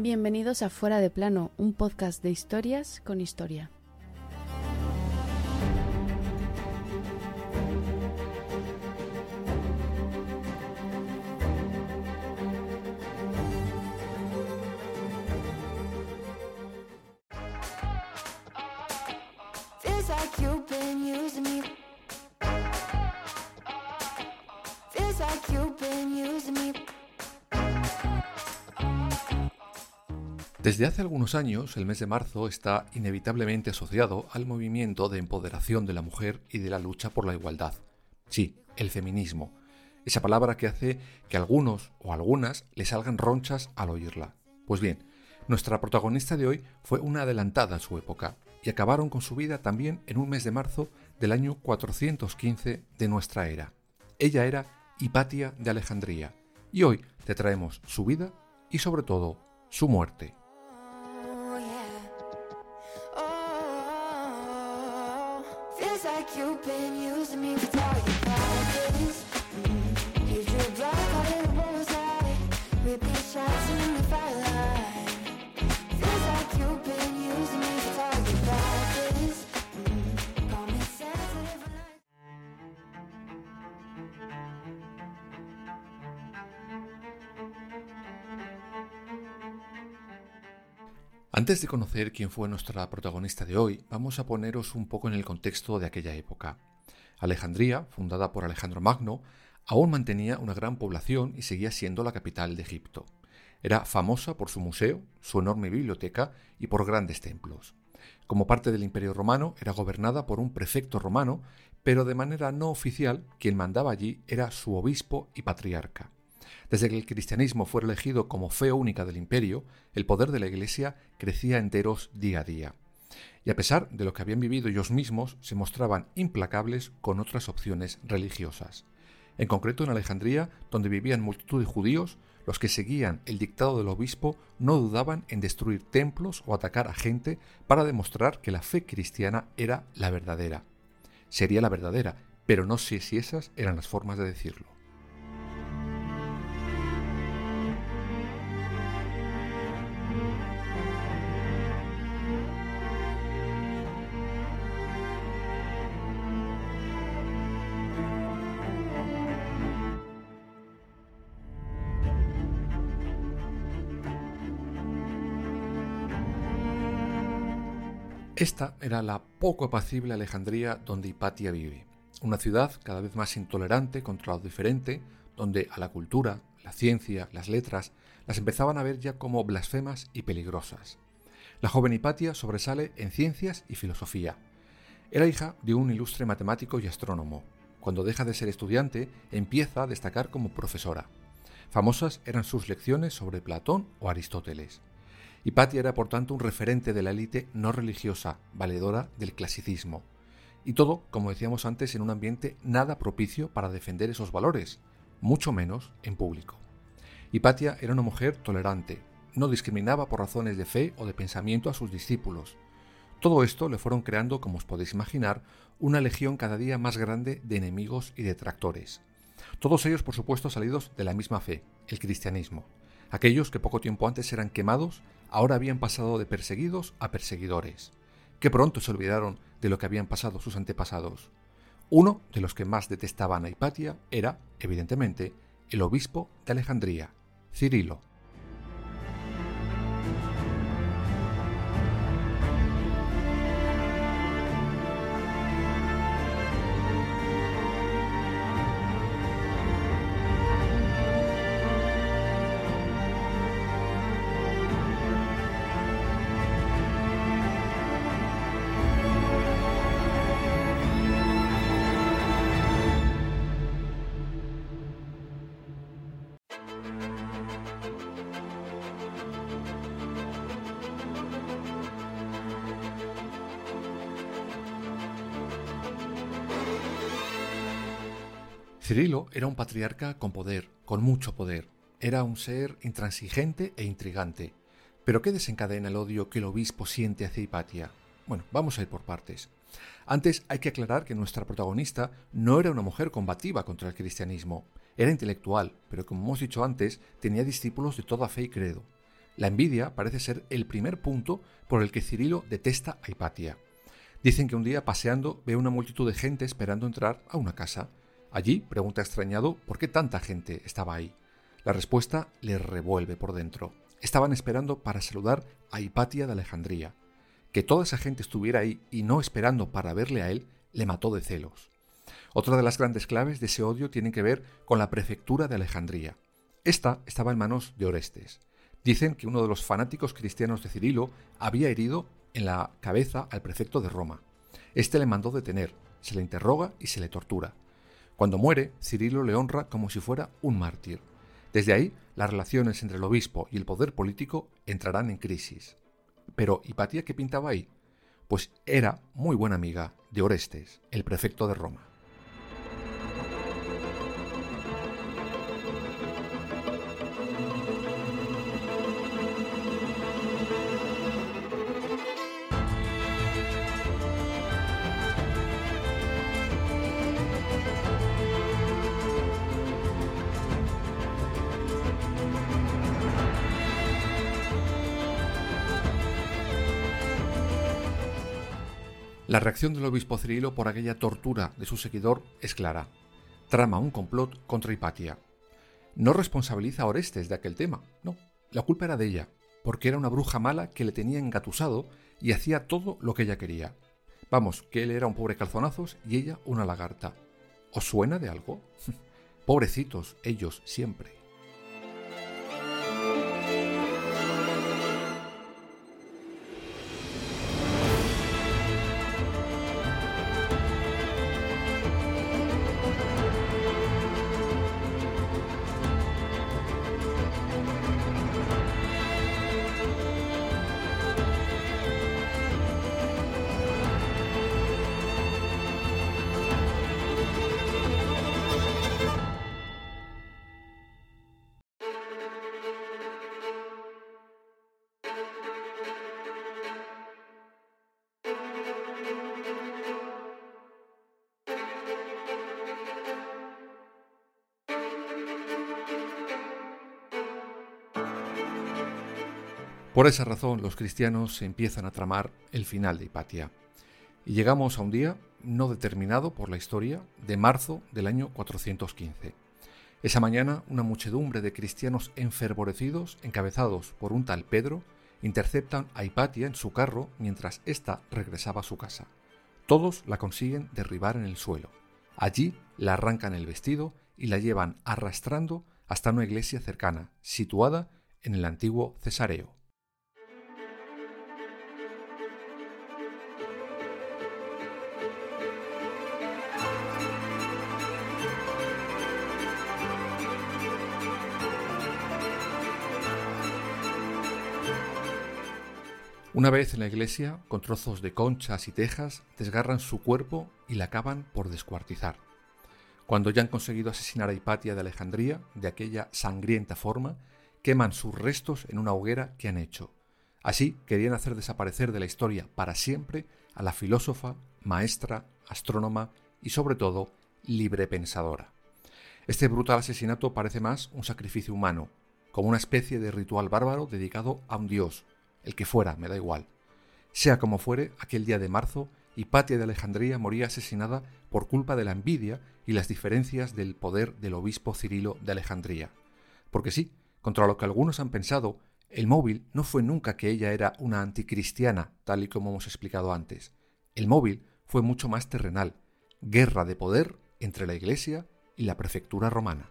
Bienvenidos a Fuera de Plano, un podcast de historias con historia. Desde hace algunos años, el mes de marzo está inevitablemente asociado al movimiento de empoderación de la mujer y de la lucha por la igualdad. Sí, el feminismo. Esa palabra que hace que algunos o algunas le salgan ronchas al oírla. Pues bien, nuestra protagonista de hoy fue una adelantada en su época y acabaron con su vida también en un mes de marzo del año 415 de nuestra era. Ella era Hipatia de Alejandría y hoy te traemos su vida y sobre todo su muerte. You've been using me for all Antes de conocer quién fue nuestra protagonista de hoy, vamos a poneros un poco en el contexto de aquella época. Alejandría, fundada por Alejandro Magno, aún mantenía una gran población y seguía siendo la capital de Egipto. Era famosa por su museo, su enorme biblioteca y por grandes templos. Como parte del Imperio Romano, era gobernada por un prefecto romano, pero de manera no oficial, quien mandaba allí era su obispo y patriarca. Desde que el cristianismo fue elegido como fe única del imperio, el poder de la Iglesia crecía enteros día a día. Y a pesar de lo que habían vivido ellos mismos, se mostraban implacables con otras opciones religiosas. En concreto en Alejandría, donde vivían multitud de judíos, los que seguían el dictado del obispo no dudaban en destruir templos o atacar a gente para demostrar que la fe cristiana era la verdadera. Sería la verdadera, pero no sé si esas eran las formas de decirlo. Esta era la poco apacible Alejandría donde Hipatia vive, una ciudad cada vez más intolerante contra lo diferente, donde a la cultura, la ciencia, las letras las empezaban a ver ya como blasfemas y peligrosas. La joven Hipatia sobresale en ciencias y filosofía. Era hija de un ilustre matemático y astrónomo. Cuando deja de ser estudiante, empieza a destacar como profesora. Famosas eran sus lecciones sobre Platón o Aristóteles. Hipatia era por tanto un referente de la élite no religiosa, valedora del clasicismo. Y todo, como decíamos antes, en un ambiente nada propicio para defender esos valores, mucho menos en público. Hipatia era una mujer tolerante, no discriminaba por razones de fe o de pensamiento a sus discípulos. Todo esto le fueron creando, como os podéis imaginar, una legión cada día más grande de enemigos y detractores. Todos ellos, por supuesto, salidos de la misma fe, el cristianismo. Aquellos que poco tiempo antes eran quemados, ahora habían pasado de perseguidos a perseguidores. Que pronto se olvidaron de lo que habían pasado sus antepasados. Uno de los que más detestaban a Hipatia era, evidentemente, el obispo de Alejandría, Cirilo. Cirilo era un patriarca con poder, con mucho poder. Era un ser intransigente e intrigante. ¿Pero qué desencadena el odio que el obispo siente hacia Hipatia? Bueno, vamos a ir por partes. Antes hay que aclarar que nuestra protagonista no era una mujer combativa contra el cristianismo. Era intelectual, pero como hemos dicho antes, tenía discípulos de toda fe y credo. La envidia parece ser el primer punto por el que Cirilo detesta a Hipatia. Dicen que un día paseando ve una multitud de gente esperando entrar a una casa. Allí pregunta extrañado por qué tanta gente estaba ahí. La respuesta le revuelve por dentro. Estaban esperando para saludar a Hipatia de Alejandría. Que toda esa gente estuviera ahí y no esperando para verle a él le mató de celos. Otra de las grandes claves de ese odio tiene que ver con la prefectura de Alejandría. Esta estaba en manos de Orestes. Dicen que uno de los fanáticos cristianos de Cirilo había herido en la cabeza al prefecto de Roma. Este le mandó detener, se le interroga y se le tortura. Cuando muere, Cirilo le honra como si fuera un mártir. Desde ahí, las relaciones entre el obispo y el poder político entrarán en crisis. Pero Hipatia, ¿qué pintaba ahí? Pues era muy buena amiga de Orestes, el prefecto de Roma. La reacción del obispo Cirilo por aquella tortura de su seguidor es clara. Trama un complot contra Hipatia. No responsabiliza a Orestes de aquel tema, no. La culpa era de ella, porque era una bruja mala que le tenía engatusado y hacía todo lo que ella quería. Vamos, que él era un pobre calzonazos y ella una lagarta. ¿Os suena de algo? Pobrecitos, ellos siempre. Por esa razón los cristianos empiezan a tramar el final de Hipatia. Y llegamos a un día no determinado por la historia de marzo del año 415. Esa mañana una muchedumbre de cristianos enfervorecidos, encabezados por un tal Pedro, interceptan a Hipatia en su carro mientras ésta regresaba a su casa. Todos la consiguen derribar en el suelo. Allí la arrancan el vestido y la llevan arrastrando hasta una iglesia cercana, situada en el antiguo Cesareo. Una vez en la iglesia, con trozos de conchas y tejas, desgarran su cuerpo y la acaban por descuartizar. Cuando ya han conseguido asesinar a Hipatia de Alejandría de aquella sangrienta forma, queman sus restos en una hoguera que han hecho. Así querían hacer desaparecer de la historia para siempre a la filósofa, maestra, astrónoma y sobre todo librepensadora. Este brutal asesinato parece más un sacrificio humano, como una especie de ritual bárbaro dedicado a un dios, el que fuera, me da igual. Sea como fuere, aquel día de marzo, Hipatia de Alejandría moría asesinada por culpa de la envidia y las diferencias del poder del obispo Cirilo de Alejandría. Porque sí, contra lo que algunos han pensado, el móvil no fue nunca que ella era una anticristiana, tal y como hemos explicado antes. El móvil fue mucho más terrenal, guerra de poder entre la Iglesia y la prefectura romana.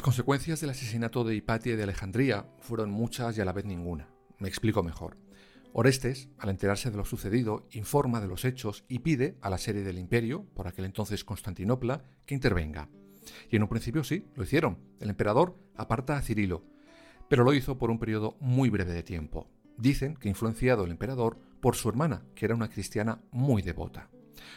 Las consecuencias del asesinato de Hipatia de Alejandría fueron muchas y a la vez ninguna. Me explico mejor. Orestes, al enterarse de lo sucedido, informa de los hechos y pide a la serie del imperio, por aquel entonces Constantinopla, que intervenga. Y en un principio sí, lo hicieron. El emperador aparta a Cirilo, pero lo hizo por un periodo muy breve de tiempo. Dicen que influenciado el emperador por su hermana, que era una cristiana muy devota.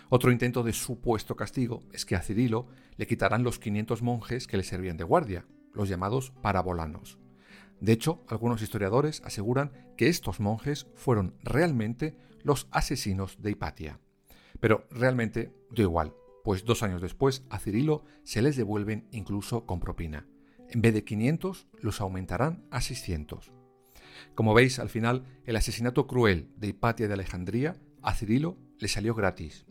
Otro intento de supuesto castigo es que a Cirilo le quitarán los 500 monjes que le servían de guardia, los llamados parabolanos. De hecho, algunos historiadores aseguran que estos monjes fueron realmente los asesinos de Hipatia. Pero realmente dio igual, pues dos años después a Cirilo se les devuelven incluso con propina. En vez de 500, los aumentarán a 600. Como veis, al final, el asesinato cruel de Hipatia de Alejandría a Cirilo le salió gratis.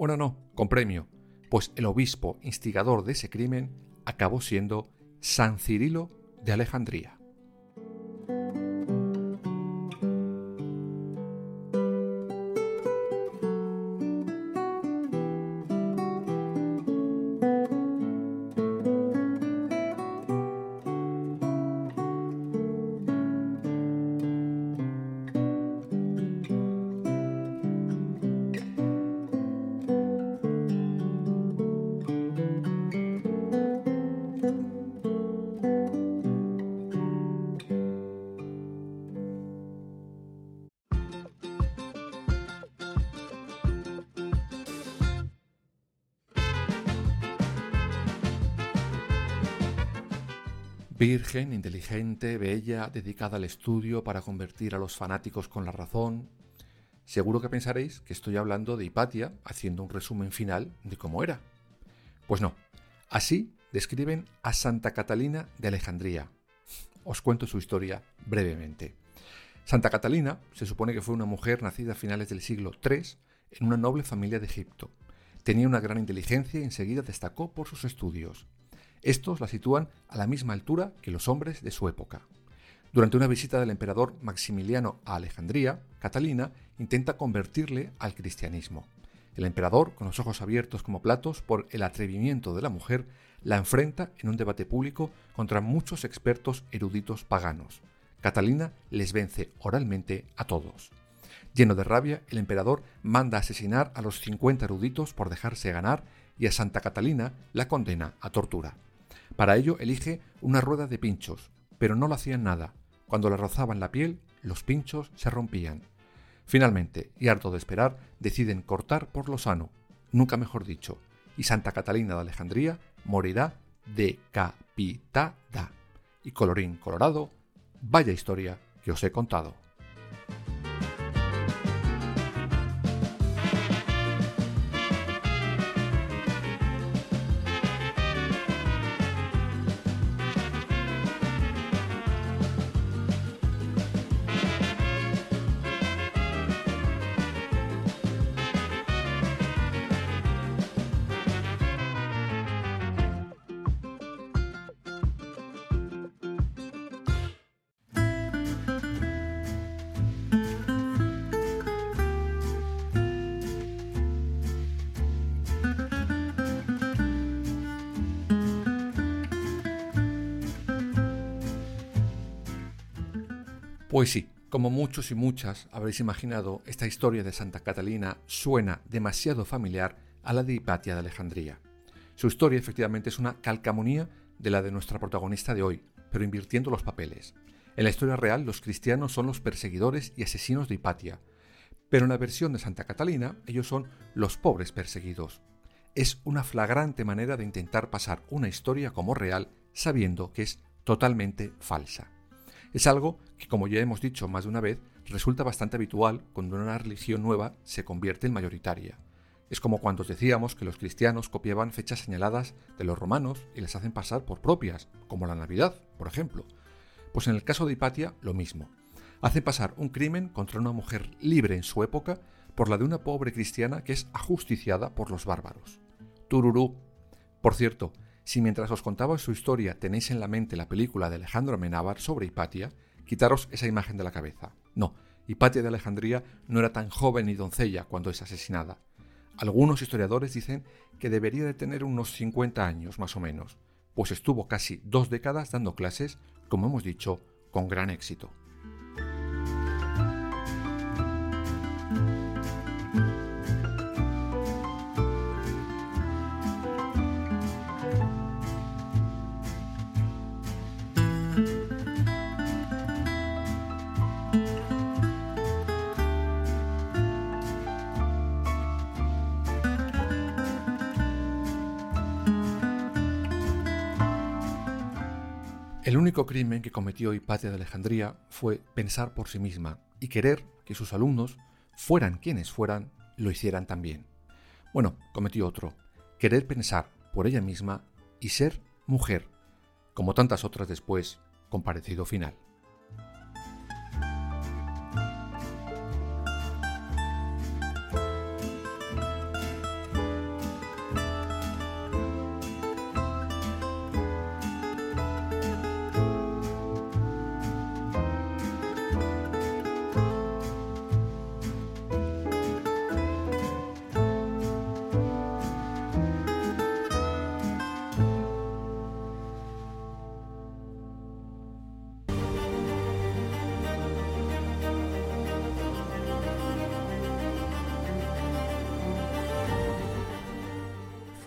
Bueno, no, con premio, pues el obispo instigador de ese crimen acabó siendo San Cirilo de Alejandría. Virgen, inteligente, bella, dedicada al estudio para convertir a los fanáticos con la razón. Seguro que pensaréis que estoy hablando de Hipatia haciendo un resumen final de cómo era. Pues no. Así describen a Santa Catalina de Alejandría. Os cuento su historia brevemente. Santa Catalina se supone que fue una mujer nacida a finales del siglo III en una noble familia de Egipto. Tenía una gran inteligencia y enseguida destacó por sus estudios. Estos la sitúan a la misma altura que los hombres de su época. Durante una visita del emperador Maximiliano a Alejandría, Catalina intenta convertirle al cristianismo. El emperador, con los ojos abiertos como platos por el atrevimiento de la mujer, la enfrenta en un debate público contra muchos expertos eruditos paganos. Catalina les vence oralmente a todos. Lleno de rabia, el emperador manda asesinar a los 50 eruditos por dejarse ganar y a Santa Catalina la condena a tortura. Para ello elige una rueda de pinchos, pero no lo hacían nada. Cuando le rozaban la piel, los pinchos se rompían. Finalmente, y harto de esperar, deciden cortar por lo sano, nunca mejor dicho, y Santa Catalina de Alejandría morirá decapitada. Y colorín colorado, vaya historia que os he contado. Pues sí, como muchos y muchas habréis imaginado, esta historia de Santa Catalina suena demasiado familiar a la de Hipatia de Alejandría. Su historia efectivamente es una calcamonía de la de nuestra protagonista de hoy, pero invirtiendo los papeles. En la historia real, los cristianos son los perseguidores y asesinos de Hipatia, pero en la versión de Santa Catalina, ellos son los pobres perseguidos. Es una flagrante manera de intentar pasar una historia como real sabiendo que es totalmente falsa. Es algo que, como ya hemos dicho más de una vez, resulta bastante habitual cuando una religión nueva se convierte en mayoritaria. Es como cuando os decíamos que los cristianos copiaban fechas señaladas de los romanos y las hacen pasar por propias, como la Navidad, por ejemplo. Pues en el caso de Hipatia, lo mismo. Hace pasar un crimen contra una mujer libre en su época por la de una pobre cristiana que es ajusticiada por los bárbaros. Tururú. Por cierto, si mientras os contaba su historia tenéis en la mente la película de Alejandro Amenábar sobre Hipatia, quitaros esa imagen de la cabeza. No, Hipatia de Alejandría no era tan joven ni doncella cuando es asesinada. Algunos historiadores dicen que debería de tener unos 50 años más o menos, pues estuvo casi dos décadas dando clases, como hemos dicho, con gran éxito. El único crimen que cometió Hipatia de Alejandría fue pensar por sí misma y querer que sus alumnos, fueran quienes fueran, lo hicieran también. Bueno, cometió otro, querer pensar por ella misma y ser mujer, como tantas otras después, con parecido final.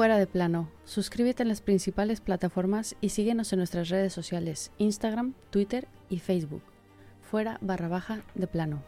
Fuera de plano. Suscríbete en las principales plataformas y síguenos en nuestras redes sociales, Instagram, Twitter y Facebook. Fuera barra baja de plano.